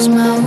was my